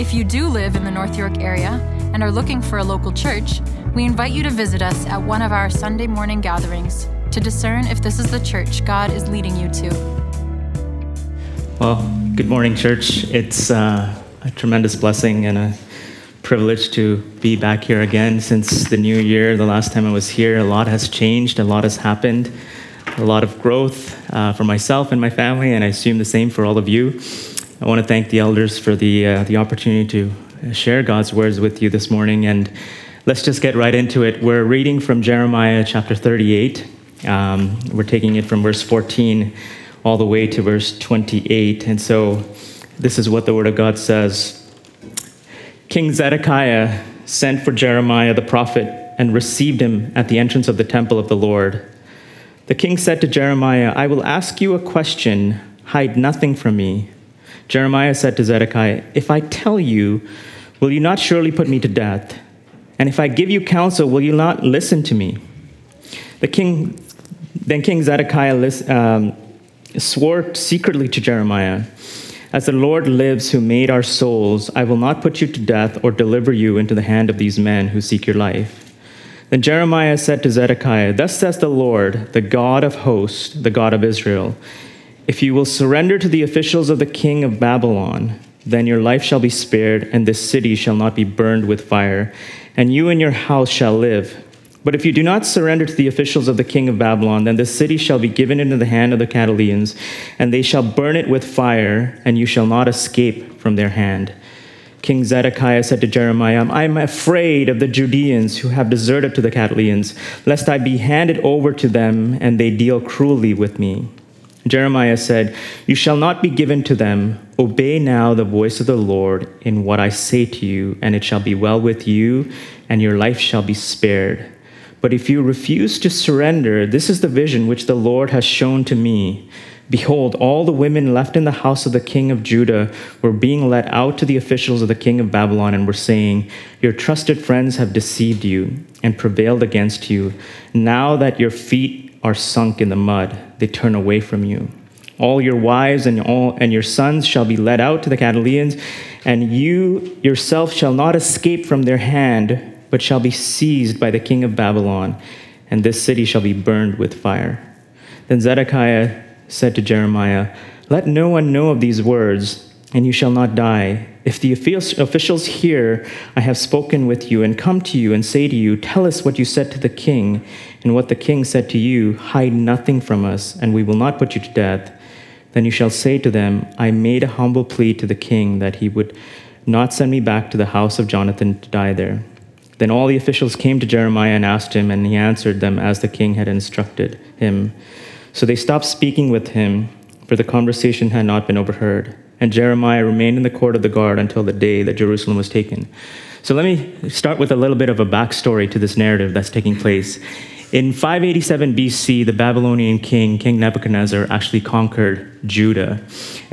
If you do live in the North York area and are looking for a local church, we invite you to visit us at one of our Sunday morning gatherings to discern if this is the church God is leading you to. Well, good morning, church. It's uh, a tremendous blessing and a privilege to be back here again since the new year. The last time I was here, a lot has changed, a lot has happened, a lot of growth uh, for myself and my family, and I assume the same for all of you. I want to thank the elders for the, uh, the opportunity to share God's words with you this morning, and let's just get right into it. We're reading from Jeremiah chapter 38. Um, we're taking it from verse 14 all the way to verse 28, and so this is what the Word of God says. King Zedekiah sent for Jeremiah the prophet and received him at the entrance of the temple of the Lord. The king said to Jeremiah, I will ask you a question, hide nothing from me. Jeremiah said to Zedekiah, If I tell you, will you not surely put me to death? And if I give you counsel, will you not listen to me? The king, then King Zedekiah um, swore secretly to Jeremiah. As the Lord lives, who made our souls, I will not put you to death or deliver you into the hand of these men who seek your life. Then Jeremiah said to Zedekiah, Thus says the Lord, the God of hosts, the God of Israel If you will surrender to the officials of the king of Babylon, then your life shall be spared, and this city shall not be burned with fire, and you and your house shall live. But if you do not surrender to the officials of the king of Babylon, then the city shall be given into the hand of the Chaldeans, and they shall burn it with fire, and you shall not escape from their hand. King Zedekiah said to Jeremiah, I am afraid of the Judeans who have deserted to the Chaldeans, lest I be handed over to them and they deal cruelly with me. Jeremiah said, You shall not be given to them. Obey now the voice of the Lord in what I say to you, and it shall be well with you, and your life shall be spared. But if you refuse to surrender, this is the vision which the Lord has shown to me. Behold, all the women left in the house of the king of Judah were being led out to the officials of the king of Babylon and were saying, Your trusted friends have deceived you and prevailed against you. Now that your feet are sunk in the mud, they turn away from you. All your wives and all and your sons shall be led out to the Chaldeans, and you yourself shall not escape from their hand but shall be seized by the king of Babylon, and this city shall be burned with fire. Then Zedekiah said to Jeremiah, Let no one know of these words, and you shall not die. If the officials hear I have spoken with you and come to you and say to you, Tell us what you said to the king, and what the king said to you, hide nothing from us, and we will not put you to death. Then you shall say to them, I made a humble plea to the king that he would not send me back to the house of Jonathan to die there. Then all the officials came to Jeremiah and asked him, and he answered them as the king had instructed him. So they stopped speaking with him, for the conversation had not been overheard. And Jeremiah remained in the court of the guard until the day that Jerusalem was taken. So let me start with a little bit of a backstory to this narrative that's taking place. In 587 BC, the Babylonian king, King Nebuchadnezzar, actually conquered Judah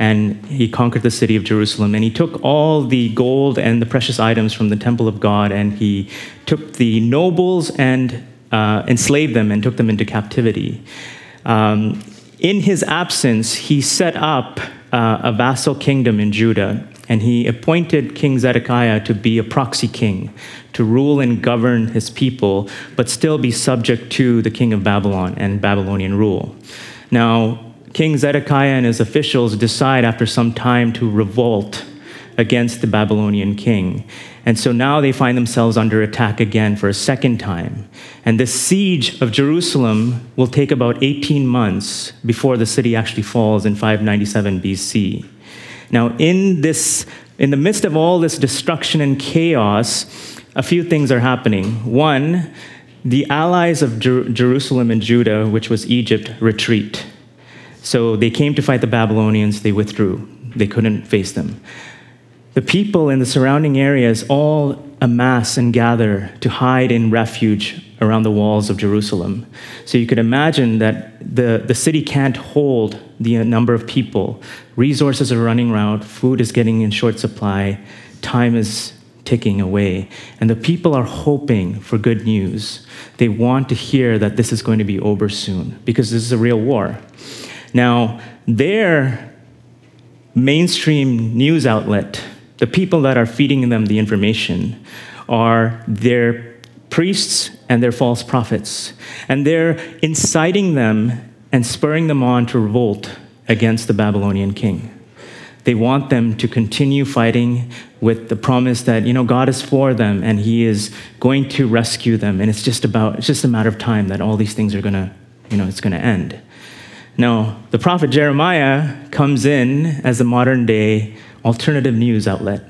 and he conquered the city of Jerusalem. And he took all the gold and the precious items from the temple of God and he took the nobles and uh, enslaved them and took them into captivity. Um, in his absence, he set up uh, a vassal kingdom in Judah and he appointed King Zedekiah to be a proxy king, to rule and govern his people, but still be subject to the king of Babylon and Babylonian rule. Now, King Zedekiah and his officials decide after some time to revolt against the Babylonian king. And so now they find themselves under attack again for a second time. And this siege of Jerusalem will take about 18 months before the city actually falls in 597 BC. Now, in this, in the midst of all this destruction and chaos, a few things are happening. One, the allies of Jer- Jerusalem and Judah, which was Egypt, retreat. So they came to fight the Babylonians, they withdrew. They couldn't face them. The people in the surrounding areas all amass and gather to hide in refuge around the walls of Jerusalem. So you could imagine that the, the city can't hold the number of people. Resources are running out, food is getting in short supply, time is ticking away. And the people are hoping for good news. They want to hear that this is going to be over soon because this is a real war. Now, their mainstream news outlet, the people that are feeding them the information, are their priests and their false prophets. And they're inciting them and spurring them on to revolt against the Babylonian king. They want them to continue fighting with the promise that, you know, God is for them and he is going to rescue them. And it's just about, it's just a matter of time that all these things are going to, you know, it's going to end. Now, the prophet Jeremiah comes in as a modern day alternative news outlet.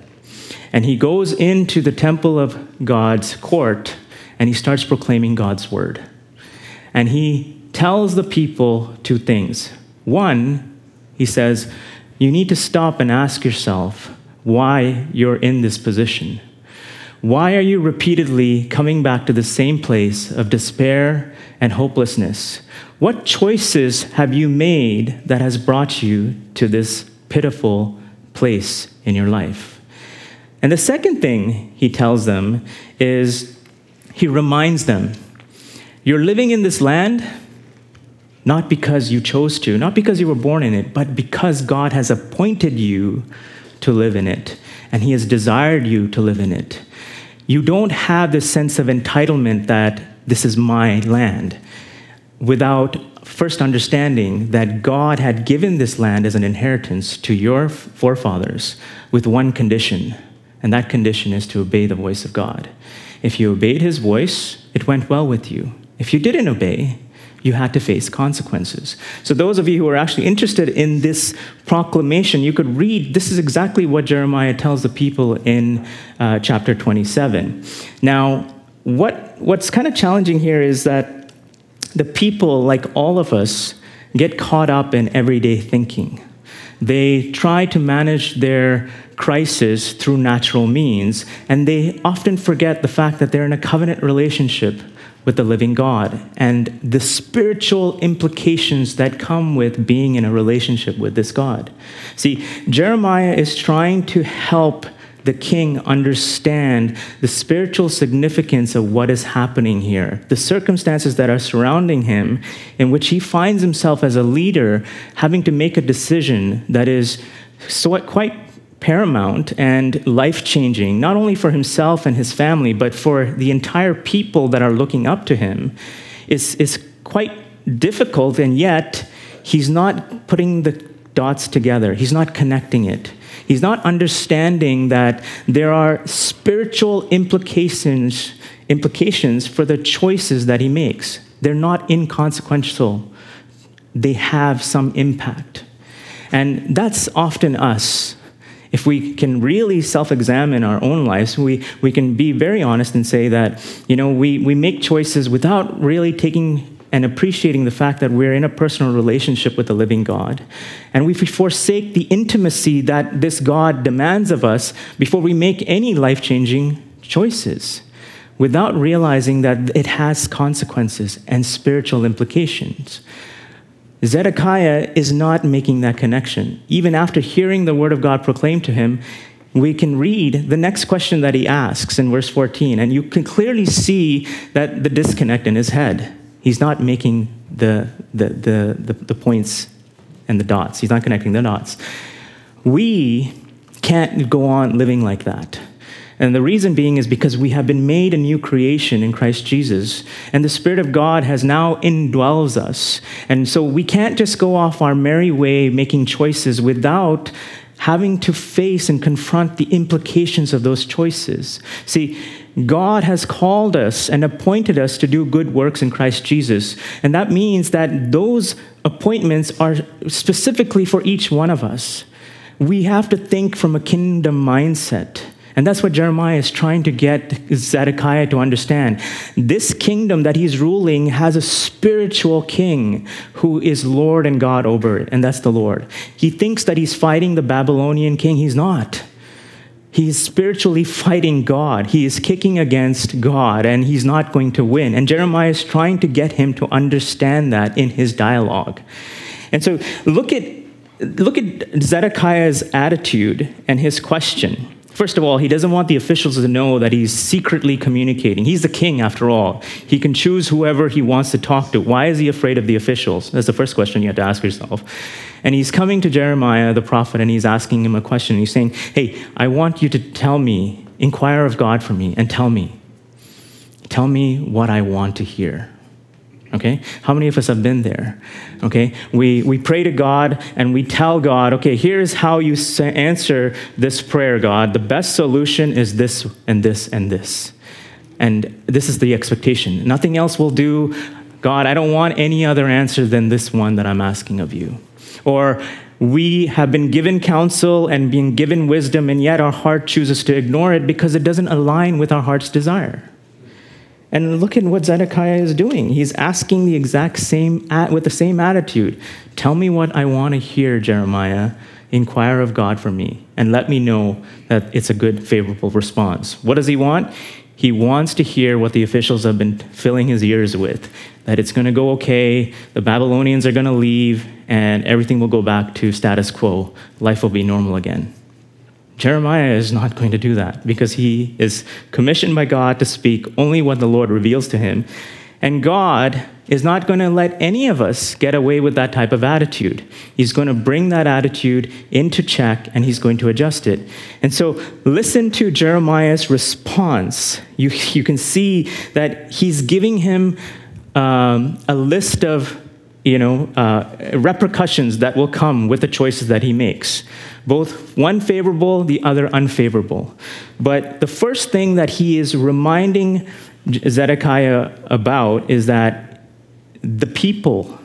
And he goes into the temple of God's court and he starts proclaiming God's word. And he tells the people two things. One, he says, you need to stop and ask yourself why you're in this position. Why are you repeatedly coming back to the same place of despair and hopelessness? What choices have you made that has brought you to this pitiful place in your life? And the second thing he tells them is he reminds them you're living in this land not because you chose to, not because you were born in it, but because God has appointed you to live in it, and He has desired you to live in it. You don't have this sense of entitlement that this is my land without first understanding that God had given this land as an inheritance to your forefathers with one condition, and that condition is to obey the voice of God. If you obeyed his voice, it went well with you. If you didn't obey, you had to face consequences. So, those of you who are actually interested in this proclamation, you could read this is exactly what Jeremiah tells the people in uh, chapter 27. Now, what, what's kind of challenging here is that the people, like all of us, get caught up in everyday thinking. They try to manage their crisis through natural means, and they often forget the fact that they're in a covenant relationship with the living God and the spiritual implications that come with being in a relationship with this God. See, Jeremiah is trying to help the king understand the spiritual significance of what is happening here, the circumstances that are surrounding him, in which he finds himself as a leader having to make a decision that is so, quite paramount and life changing, not only for himself and his family, but for the entire people that are looking up to him, is, is quite difficult, and yet he's not putting the dots together, he's not connecting it. He's not understanding that there are spiritual implications, implications for the choices that he makes. They're not inconsequential, they have some impact. And that's often us if we can really self-examine our own lives, we, we can be very honest and say that, you know, we, we make choices without really taking and appreciating the fact that we're in a personal relationship with the living God. And we forsake the intimacy that this God demands of us before we make any life-changing choices without realizing that it has consequences and spiritual implications. Zedekiah is not making that connection. Even after hearing the word of God proclaimed to him, we can read the next question that he asks in verse 14, and you can clearly see that the disconnect in his head. He's not making the, the, the, the, points and the dots, he's not connecting the dots. We can't go on living like that. And the reason being is because we have been made a new creation in Christ Jesus, and the Spirit of God has now indwells us. And so we can't just go off our merry way making choices without having to face and confront the implications of those choices. See, God has called us and appointed us to do good works in Christ Jesus. And that means that those appointments are specifically for each one of us. We have to think from a kingdom mindset. And that's what Jeremiah is trying to get Zedekiah to understand. This kingdom that he's ruling has a spiritual king who is Lord and God over it, and that's the Lord. He thinks that he's fighting the Babylonian king. He's not. He is spiritually fighting God. He is kicking against God and he's not going to win. And Jeremiah is trying to get him to understand that in his dialogue. And so look at, look at Zedekiah's attitude and his question. First of all, he doesn't want the officials to know that he's secretly communicating. He's the king, after all. He can choose whoever he wants to talk to. Why is he afraid of the officials? That's the first question you have to ask yourself. And he's coming to Jeremiah, the prophet, and he's asking him a question. He's saying, Hey, I want you to tell me, inquire of God for me, and tell me. Tell me what I want to hear. Okay? How many of us have been there? Okay? We, we pray to God and we tell God, okay, here's how you answer this prayer, God. The best solution is this and this and this. And this is the expectation. Nothing else will do. God, I don't want any other answer than this one that I'm asking of you. Or we have been given counsel and being given wisdom, and yet our heart chooses to ignore it because it doesn't align with our heart's desire. And look at what Zedekiah is doing. He's asking the exact same, with the same attitude Tell me what I want to hear, Jeremiah. Inquire of God for me, and let me know that it's a good, favorable response. What does he want? He wants to hear what the officials have been filling his ears with that it's going to go okay, the Babylonians are going to leave, and everything will go back to status quo. Life will be normal again. Jeremiah is not going to do that because he is commissioned by God to speak only what the Lord reveals to him. And God is not going to let any of us get away with that type of attitude. He's going to bring that attitude into check and he's going to adjust it. And so, listen to Jeremiah's response. You, you can see that he's giving him um, a list of you know, uh, repercussions that will come with the choices that he makes both one favorable, the other unfavorable. But the first thing that he is reminding Zedekiah about is that the people,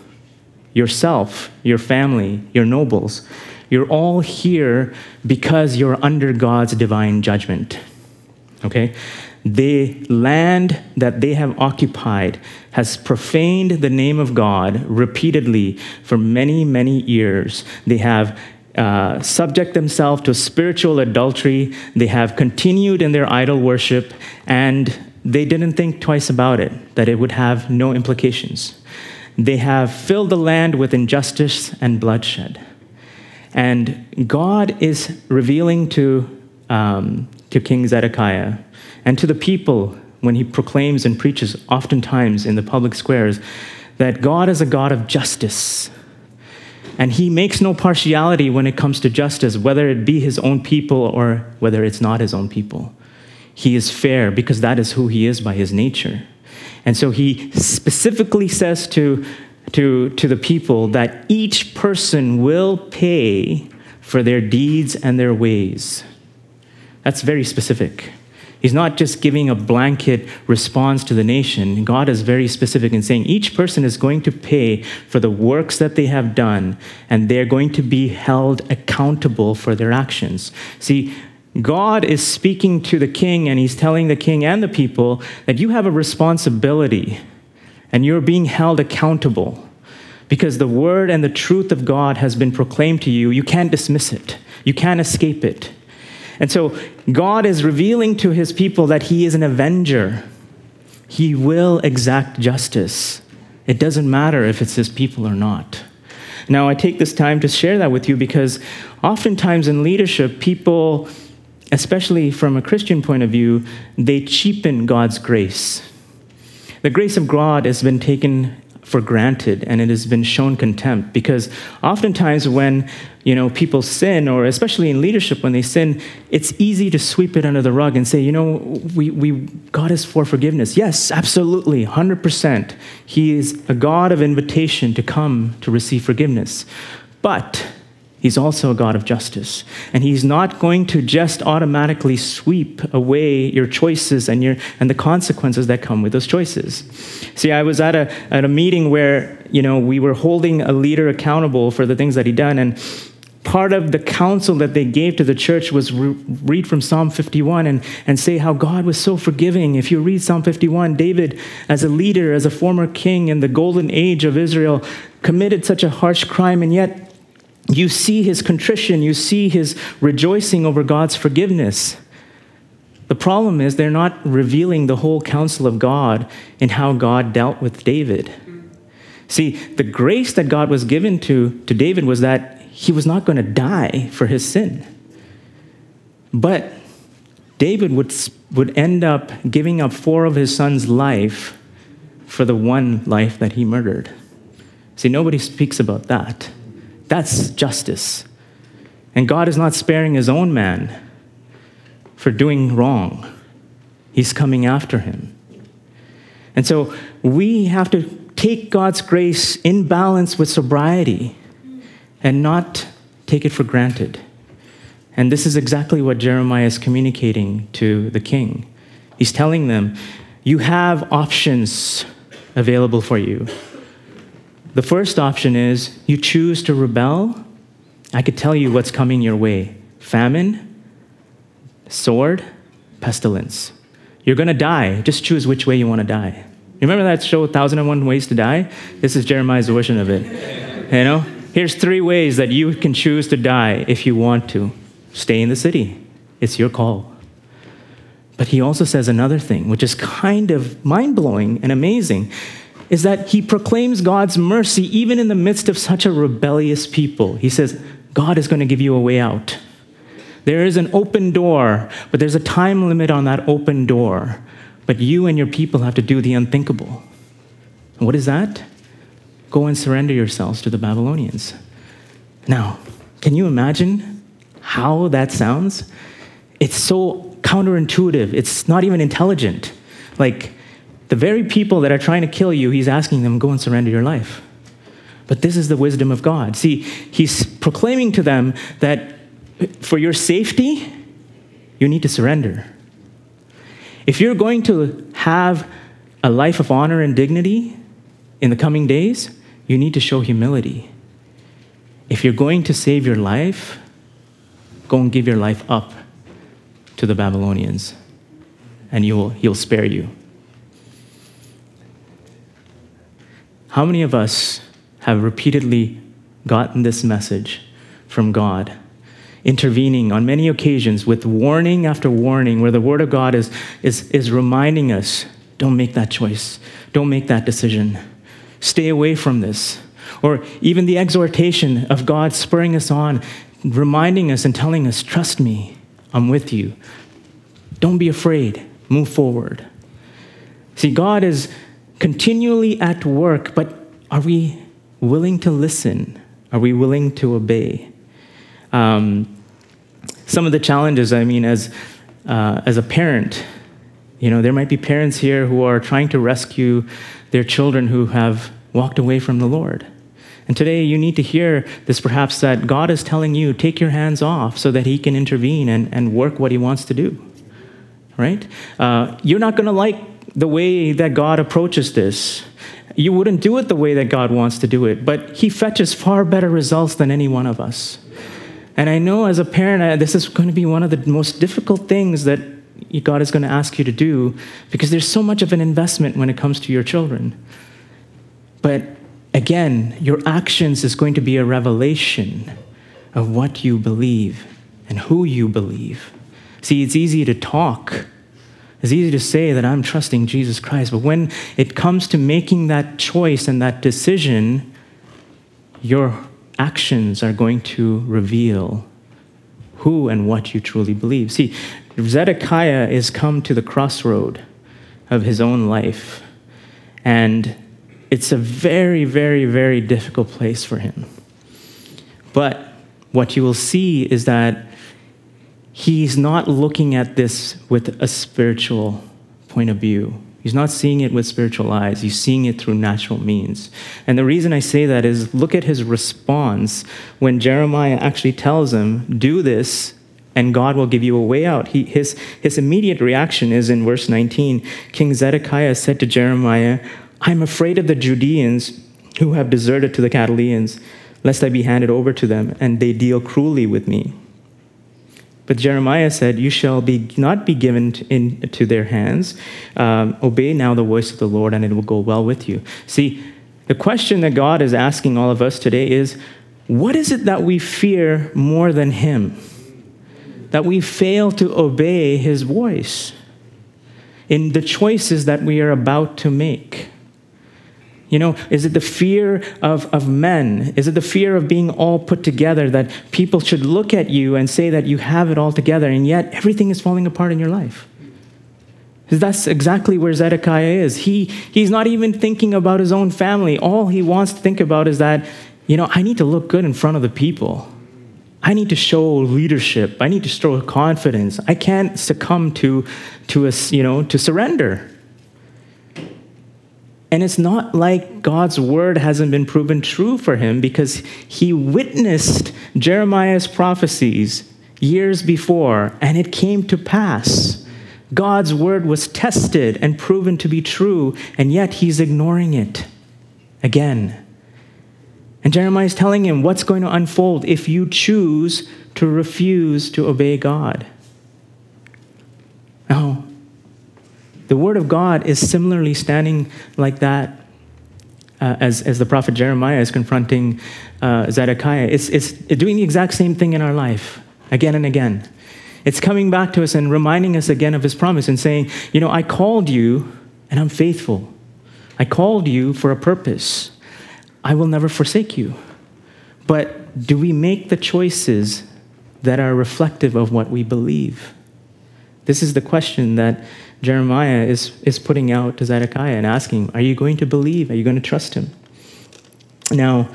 yourself, your family, your nobles, you're all here because you're under God's divine judgment. Okay? The land that they have occupied has profaned the name of God repeatedly for many, many years. They have uh, subject themselves to spiritual adultery. They have continued in their idol worship, and they didn't think twice about it, that it would have no implications. They have filled the land with injustice and bloodshed. And God is revealing to, um, to King Zedekiah and to the people when he proclaims and preaches, oftentimes in the public squares, that God is a God of justice and he makes no partiality when it comes to justice, whether it be his own people or whether it's not his own people. He is fair because that is who he is by his nature. And so he specifically says to, to, to the people that each person will pay for their deeds and their ways. That's very specific. He's not just giving a blanket response to the nation. God is very specific in saying each person is going to pay for the works that they have done, and they're going to be held accountable for their actions. See, God is speaking to the king, and he's telling the king and the people that you have a responsibility, and you're being held accountable. Because the word and the truth of God has been proclaimed to you, you can't dismiss it. You can't escape it. And so God is revealing to his people that he is an avenger. He will exact justice. It doesn't matter if it's his people or not. Now, I take this time to share that with you because oftentimes in leadership, people, especially from a Christian point of view, they cheapen God's grace. The grace of God has been taken for granted and it has been shown contempt because oftentimes when you know people sin or especially in leadership when they sin it's easy to sweep it under the rug and say you know we, we god is for forgiveness. Yes absolutely 100% he is a god of invitation to come to receive forgiveness. But He's also a God of justice. And He's not going to just automatically sweep away your choices and, your, and the consequences that come with those choices. See, I was at a, at a meeting where, you know, we were holding a leader accountable for the things that he done. And part of the counsel that they gave to the church was re- read from Psalm 51 and, and say how God was so forgiving. If you read Psalm 51, David, as a leader, as a former king in the golden age of Israel, committed such a harsh crime, and yet You see his contrition, you see his rejoicing over God's forgiveness. The problem is they're not revealing the whole counsel of God in how God dealt with David. See, the grace that God was given to, to David was that he was not going to die for his sin. But David would, would end up giving up four of his sons' life for the one life that he murdered. See, nobody speaks about that. That's justice. And God is not sparing his own man for doing wrong, he's coming after him. And so we have to take God's grace in balance with sobriety and not take it for granted. And this is exactly what Jeremiah is communicating to the king. He's telling them, You have options available for you. The first option is you choose to rebel. I could tell you what's coming your way famine, sword, pestilence. You're going to die. Just choose which way you want to die. You Remember that show, 1001 Ways to Die? This is Jeremiah's version of it. You know? Here's three ways that you can choose to die if you want to. Stay in the city. It's your call. But he also says another thing, which is kind of mind blowing and amazing, is that he proclaims God's mercy even in the midst of such a rebellious people. He says, God is going to give you a way out. There is an open door, but there's a time limit on that open door. But you and your people have to do the unthinkable. What is that? Go and surrender yourselves to the Babylonians. Now, can you imagine how that sounds? It's so counterintuitive. It's not even intelligent. Like, the very people that are trying to kill you, he's asking them, go and surrender your life. But this is the wisdom of God. See, he's proclaiming to them that for your safety, you need to surrender. If you're going to have a life of honor and dignity in the coming days, you need to show humility. If you're going to save your life, go and give your life up to the Babylonians, and you will, he'll spare you. How many of us have repeatedly gotten this message from God? intervening on many occasions with warning after warning, where the Word of God is, is, is reminding us don't make that choice, don't make that decision, stay away from this. Or even the exhortation of God spurring us on, reminding us and telling us, Trust me, I'm with you. Don't be afraid, move forward. See, God is continually at work, but are we willing to listen? Are we willing to obey? Um, some of the challenges, I mean, as, uh, as a parent, you know, there might be parents here who are trying to rescue their children who have walked away from the Lord. And today you need to hear this perhaps that God is telling you, take your hands off so that He can intervene and, and work what He wants to do. Right? Uh, you're not going to like the way that God approaches this. You wouldn't do it the way that God wants to do it, but He fetches far better results than any one of us. And I know as a parent, this is going to be one of the most difficult things that God is going to ask you to do because there's so much of an investment when it comes to your children. But again, your actions is going to be a revelation of what you believe and who you believe. See, it's easy to talk. It's easy to say that I'm trusting Jesus Christ, but when it comes to making that choice and that decision, your actions are going to reveal who and what you truly believe. See, Zedekiah is come to the crossroad of his own life, and it's a very, very, very difficult place for him. But what you will see is that he's not looking at this with a spiritual point of view. He's not seeing it with spiritual eyes, he's seeing it through natural means. And the reason I say that is look at his response when Jeremiah actually tells him, Do this, and God will give you a way out. He, his, his immediate reaction is in verse 19 King Zedekiah said to Jeremiah, I'm afraid of the Judeans who have deserted to the Chaldeans, lest I be handed over to them, and they deal cruelly with me. But Jeremiah said, You shall be, not be given into their hands. Um, obey now the voice of the Lord, and it will go well with you. See, the question that God is asking all of us today is what is it that we fear more than him? That we fail to obey his voice in the choices that we are about to make. You know, is it the fear of, of men? Is it the fear of being all put together that people should look at you and say that you have it all together and yet everything is falling apart in your life? That's exactly where Zedekiah is. He, he's not even thinking about his own family. All he wants to think about is that, you know, I need to look good in front of the people. I need to show leadership. I need to show confidence. I can't succumb to, to, a, you know, to surrender. And it's not like God's word hasn't been proven true for him because he witnessed Jeremiah's prophecies years before and it came to pass. God's word was tested and proven to be true, and yet he's ignoring it again. And Jeremiah is telling him what's going to unfold if you choose to refuse to obey God. Now, the word of God is similarly standing like that uh, as, as the prophet Jeremiah is confronting uh, Zedekiah. It's, it's doing the exact same thing in our life again and again. It's coming back to us and reminding us again of his promise and saying, You know, I called you and I'm faithful. I called you for a purpose. I will never forsake you. But do we make the choices that are reflective of what we believe? This is the question that Jeremiah is, is putting out to Zedekiah and asking, Are you going to believe? Are you going to trust him? Now,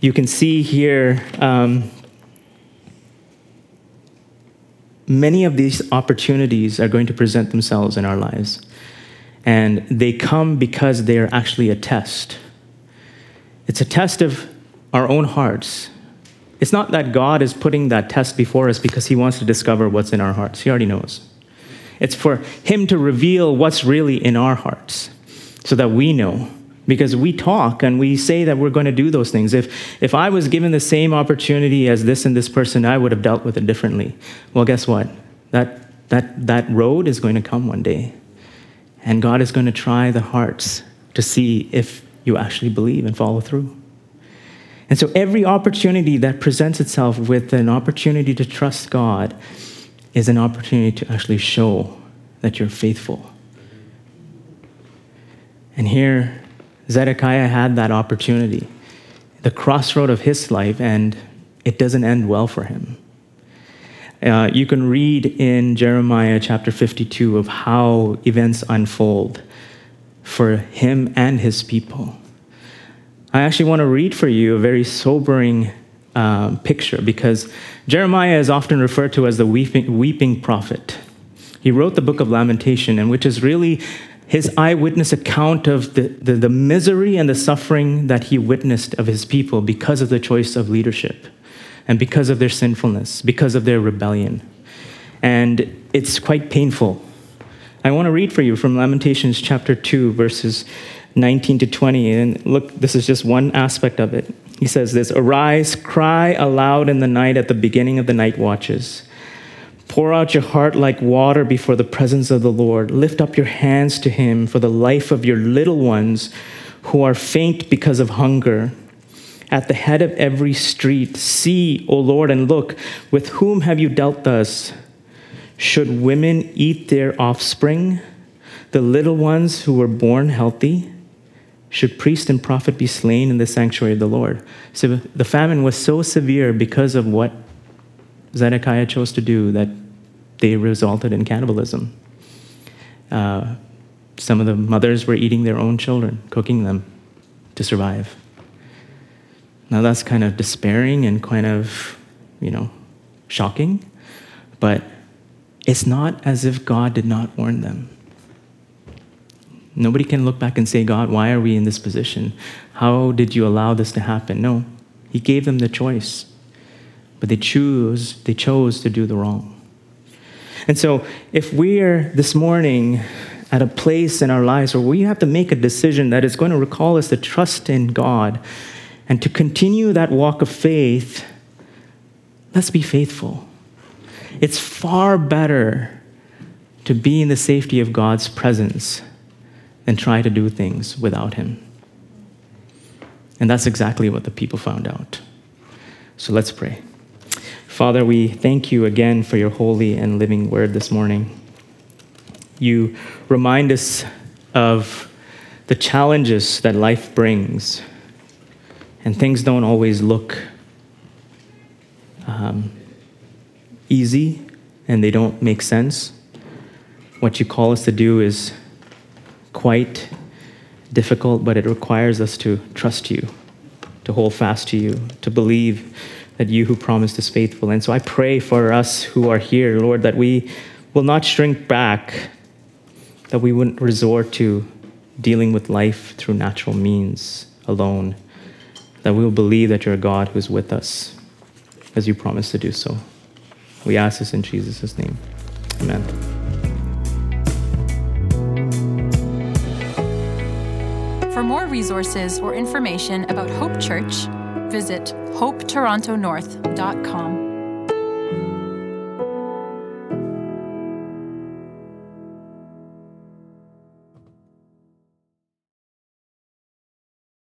you can see here um, many of these opportunities are going to present themselves in our lives. And they come because they are actually a test. It's a test of our own hearts. It's not that God is putting that test before us because he wants to discover what's in our hearts. He already knows. It's for Him to reveal what's really in our hearts so that we know. Because we talk and we say that we're going to do those things. If, if I was given the same opportunity as this and this person, I would have dealt with it differently. Well, guess what? That, that, that road is going to come one day. And God is going to try the hearts to see if you actually believe and follow through. And so every opportunity that presents itself with an opportunity to trust God is an opportunity to actually show that you're faithful. And here, Zedekiah had that opportunity, the crossroad of his life, and it doesn't end well for him. Uh, you can read in Jeremiah chapter 52 of how events unfold for him and his people. I actually want to read for you a very sobering um, picture because Jeremiah is often referred to as the weeping, weeping prophet. He wrote the book of Lamentation, and which is really his eyewitness account of the, the, the misery and the suffering that he witnessed of his people because of the choice of leadership and because of their sinfulness, because of their rebellion. And it's quite painful. I want to read for you from Lamentations chapter 2, verses 19 to 20. And look, this is just one aspect of it. He says this Arise, cry aloud in the night at the beginning of the night watches. Pour out your heart like water before the presence of the Lord. Lift up your hands to him for the life of your little ones who are faint because of hunger. At the head of every street, see, O Lord, and look, with whom have you dealt thus? Should women eat their offspring, the little ones who were born healthy? Should priest and prophet be slain in the sanctuary of the Lord? So the famine was so severe because of what Zedekiah chose to do that they resulted in cannibalism. Uh, some of the mothers were eating their own children, cooking them to survive. Now that's kind of despairing and kind of, you know, shocking, but it's not as if God did not warn them. Nobody can look back and say, God, why are we in this position? How did you allow this to happen? No. He gave them the choice. But they choose, they chose to do the wrong. And so if we're this morning at a place in our lives where we have to make a decision that is going to recall us to trust in God and to continue that walk of faith, let's be faithful. It's far better to be in the safety of God's presence and try to do things without him. And that's exactly what the people found out. So let's pray. Father, we thank you again for your holy and living word this morning. You remind us of the challenges that life brings, and things don't always look um, easy and they don't make sense. What you call us to do is quite difficult, but it requires us to trust you, to hold fast to you, to believe that you who promised is faithful. And so I pray for us who are here, Lord, that we will not shrink back, that we wouldn't resort to dealing with life through natural means alone, that we will believe that you're a God who's with us as you promised to do so. We ask this in Jesus' name. Amen. Resources or information about Hope Church, visit hopetorontonorth.com.